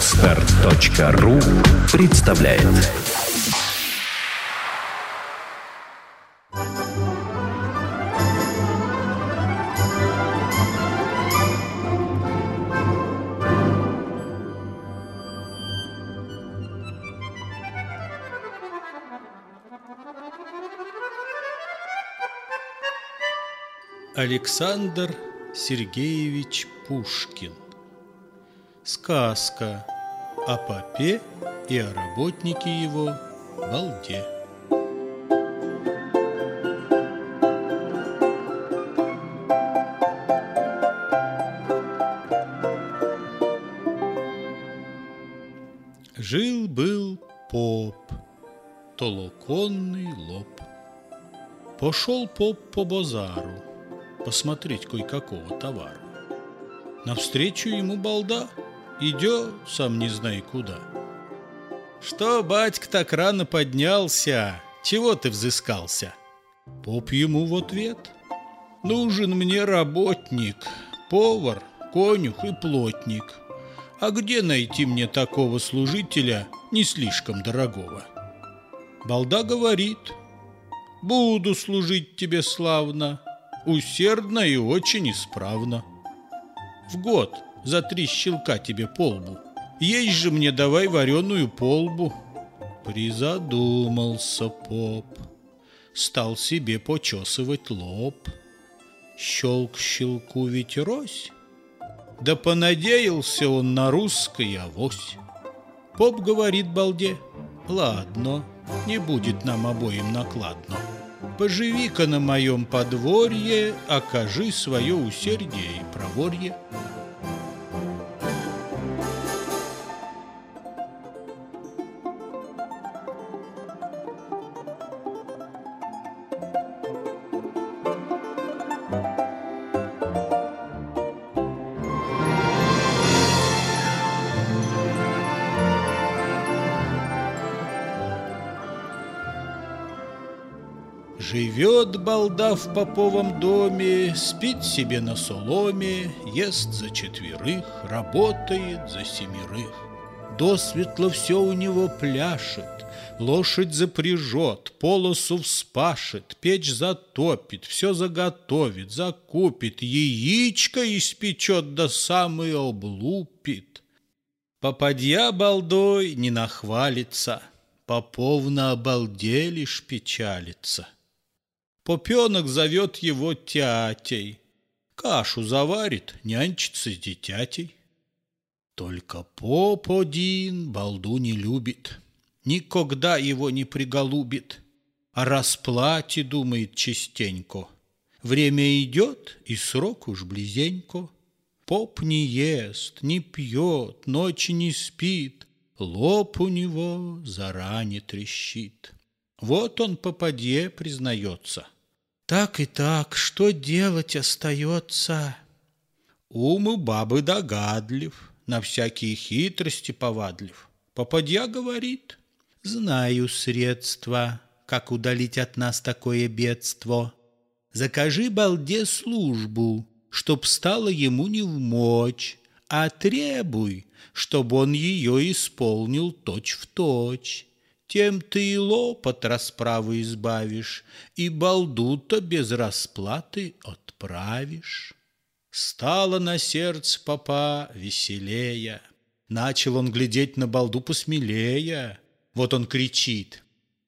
Отстар.ру представляет. Александр Сергеевич Пушкин. Сказка о попе и о работнике его балде Жил-был поп, толоконный лоб. Пошел поп по базару, посмотреть кое-какого товара. Навстречу ему балда, идет, сам не знай куда. Что, батька, так рано поднялся? Чего ты взыскался? Поп ему в ответ. Нужен мне работник, повар, конюх и плотник. А где найти мне такого служителя не слишком дорогого? Балда говорит, буду служить тебе славно, усердно и очень исправно. В год за три щелка тебе полбу. Есть же мне давай вареную полбу. Призадумался поп, стал себе почесывать лоб. Щелк щелку ведь рось, да понадеялся он на русской авось. Поп говорит балде, ладно, не будет нам обоим накладно. Поживи-ка на моем подворье, окажи свое усердие и проворье. Живет балда в поповом доме, спит себе на соломе, ест за четверых, работает за семерых. До светло все у него пляшет, лошадь запряжет, полосу вспашет, печь затопит, все заготовит, закупит, яичко испечет, да самый облупит. Попадья балдой не нахвалится, поповна обалдели печалится. Попенок зовет его тятей. Кашу заварит, нянчится с дитятей. Только поп один балду не любит, Никогда его не приголубит, О расплате думает частенько. Время идет, и срок уж близенько. Поп не ест, не пьет, ночи не спит, Лоб у него заранее трещит. Вот он попадье признается. Так и так, что делать остается? Ум у бабы догадлив, на всякие хитрости повадлив. Попадья говорит, знаю средства, как удалить от нас такое бедство. Закажи балде службу, чтоб стало ему не в мочь, а требуй, чтобы он ее исполнил точь в точь тем ты и лоб от расправы избавишь, и балду-то без расплаты отправишь. Стало на сердце папа веселее, начал он глядеть на балду посмелее. Вот он кричит.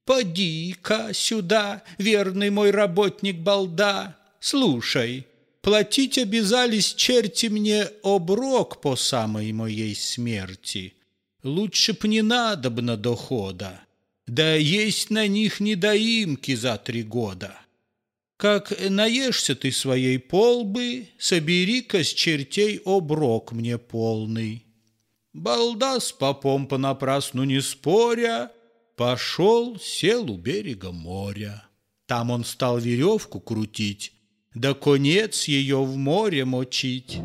«Поди-ка сюда, верный мой работник балда! Слушай, платить обязались черти мне оброк по самой моей смерти. Лучше б не надобно дохода. Да есть на них недоимки за три года. Как наешься ты своей полбы, собери-ка с чертей оброк мне полный. Балда с попом понапрасну не споря, Пошел, сел у берега моря. Там он стал веревку крутить, Да конец ее в море мочить.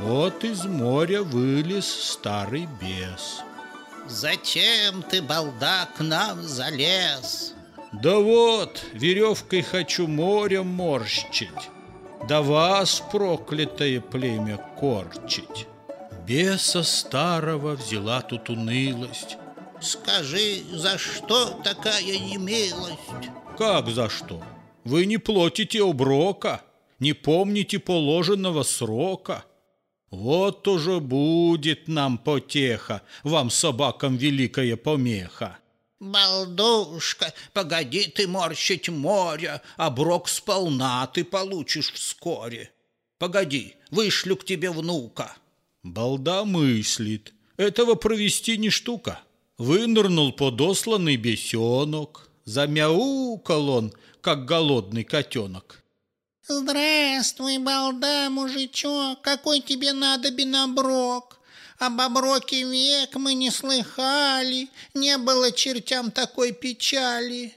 Вот из моря вылез старый бес. Зачем ты, балда, к нам залез? Да вот, веревкой хочу море морщить, Да вас, проклятое племя, корчить. Беса старого взяла тут унылость. Скажи, за что такая немилость? Как за что? Вы не платите оброка, не помните положенного срока. Вот уже будет нам потеха, вам, собакам, великая помеха. Балдушка, погоди ты морщить море, Оброк сполна ты получишь вскоре. Погоди, вышлю к тебе внука. Балда мыслит, этого провести не штука. Вынырнул подосланный бесенок, Замяукал он, как голодный котенок. Здравствуй, балда, мужичок, какой тебе надо биноброк? Об оброке век мы не слыхали, не было чертям такой печали.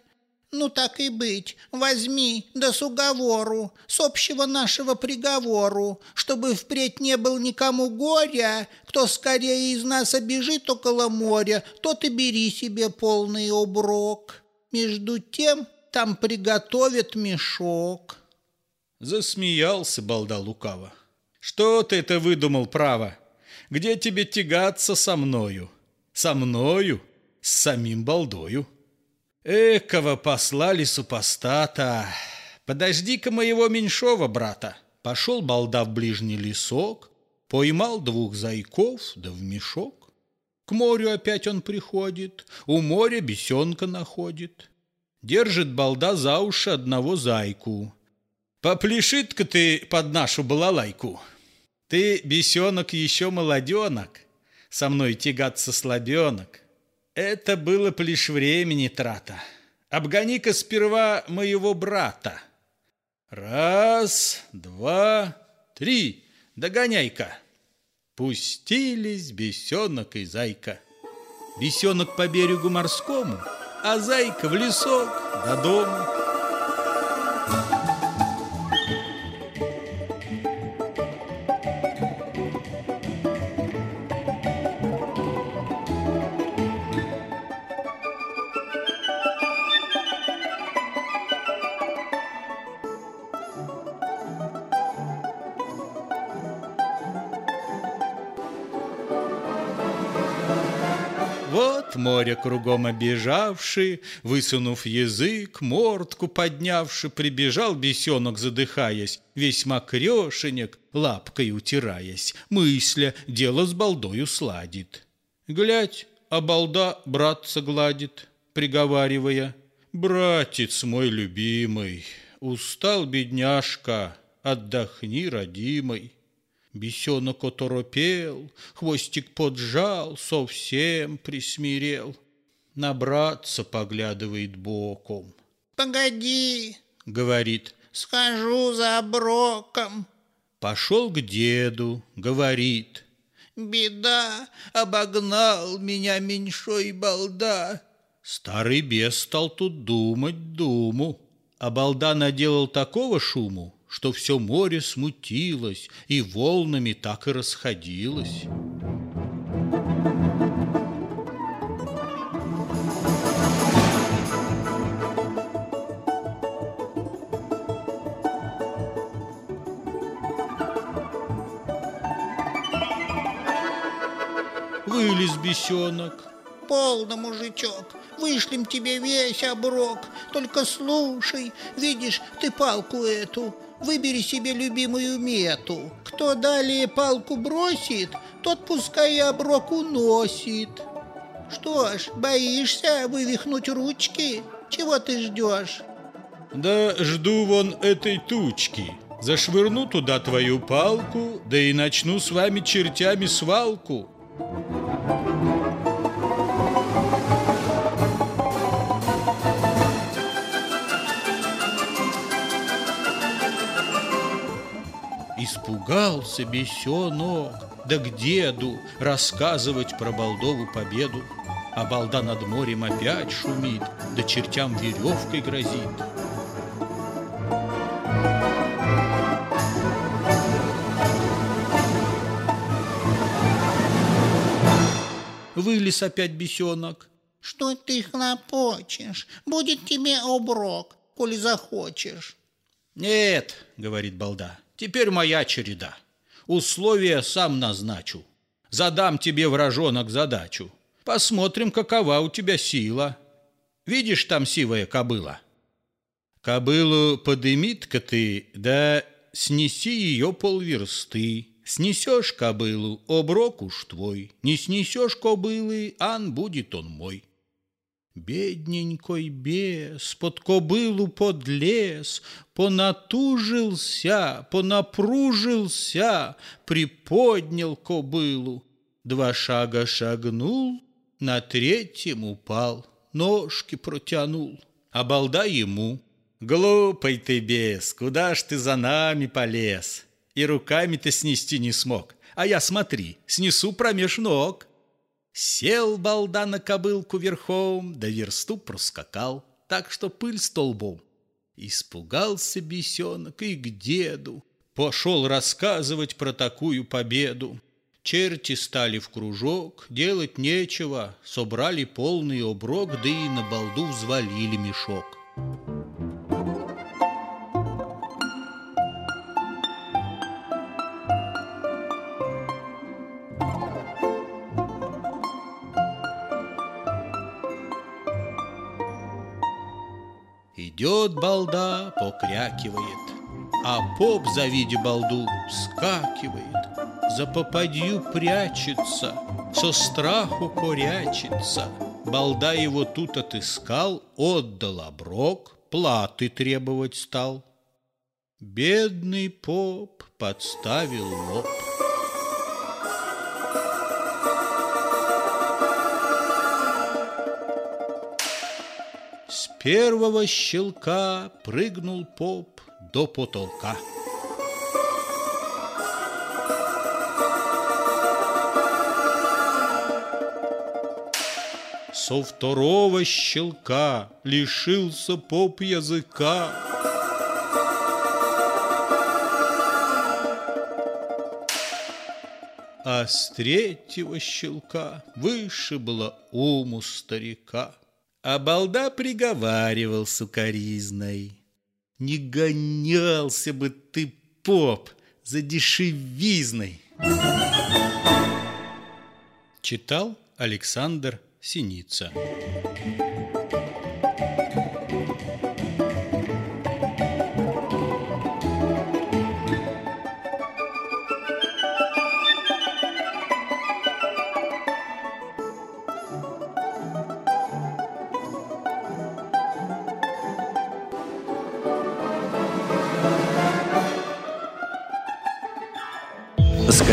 Ну так и быть, возьми, да с уговору, с общего нашего приговору, чтобы впредь не был никому горя, кто скорее из нас обежит около моря, тот и бери себе полный оброк. Между тем там приготовят мешок. Засмеялся балда лукаво. Что ты это выдумал, право? Где тебе тягаться со мною? Со мною? С самим балдою? Экого послали супостата. Подожди-ка моего меньшого брата. Пошел балда в ближний лесок, поймал двух зайков, да в мешок. К морю опять он приходит, у моря бесенка находит. Держит балда за уши одного зайку. Попляшит-ка ты под нашу балалайку. Ты, бесенок, еще молоденок, со мной тягаться слабенок. Это было б лишь времени трата. Обгони-ка сперва моего брата. Раз, два, три, догоняй-ка. Пустились бесенок и зайка. Бесенок по берегу морскому, а зайка в лесок до дома. Море кругом обежавший, Высунув язык, мордку поднявши, Прибежал бесенок, задыхаясь, Весь мокрешенек, лапкой утираясь, Мысля, дело с балдою сладит. Глядь, а балда братца гладит, Приговаривая, «Братец мой любимый, Устал бедняжка, отдохни, родимый». Бесенок оторопел, хвостик поджал, совсем присмирел. На братца поглядывает боком. Погоди, — говорит, — схожу за броком. Пошел к деду, говорит. Беда, обогнал меня меньшой балда. Старый бес стал тут думать думу, а балда наделал такого шуму, что все море смутилось и волнами так и расходилось. Вылез бесенок, Полно, мужичок, вышлем тебе весь оброк. Только слушай, видишь ты палку эту, Выбери себе любимую мету. Кто далее палку бросит, тот пускай и оброк уносит. Что ж, боишься вывихнуть ручки? Чего ты ждешь? Да жду вон этой тучки. Зашвырну туда твою палку, да и начну с вами чертями свалку. Испугался бесенок, да к деду Рассказывать про Балдову победу. А балда над морем опять шумит, Да чертям веревкой грозит. Вылез опять бесенок. Что ты хлопочешь? Будет тебе оброк, коли захочешь. Нет, говорит балда, теперь моя череда. Условия сам назначу. Задам тебе, вражонок, задачу. Посмотрим, какова у тебя сила. Видишь там сивая кобыла? Кобылу подымит-ка ты, да снеси ее полверсты. Снесешь кобылу, оброк уж твой. Не снесешь кобылы, ан будет он мой. Бедненькой бес под кобылу подлез, Понатужился, понапружился, Приподнял кобылу. Два шага шагнул, на третьем упал, Ножки протянул, а балда ему. Глупый ты бес, куда ж ты за нами полез? И руками-то снести не смог, А я, смотри, снесу промеж ног. Сел балда на кобылку верхом, да версту проскакал, так что пыль столбом. Испугался бесенок и к деду, пошел рассказывать про такую победу. Черти стали в кружок, делать нечего, собрали полный оброк, да и на балду взвалили мешок. Идет балда, покрякивает, А поп, завидя балду, скакивает, За попадью прячется, Со страху корячится. Балда его тут отыскал, Отдал оброк, платы требовать стал. Бедный поп подставил лоб. С первого щелка прыгнул поп до потолка. Со второго щелка лишился поп языка. А с третьего щелка вышибло уму старика. А балда приговаривал сукоризной. Не гонялся бы ты, поп, за дешевизной. Читал Александр Синица.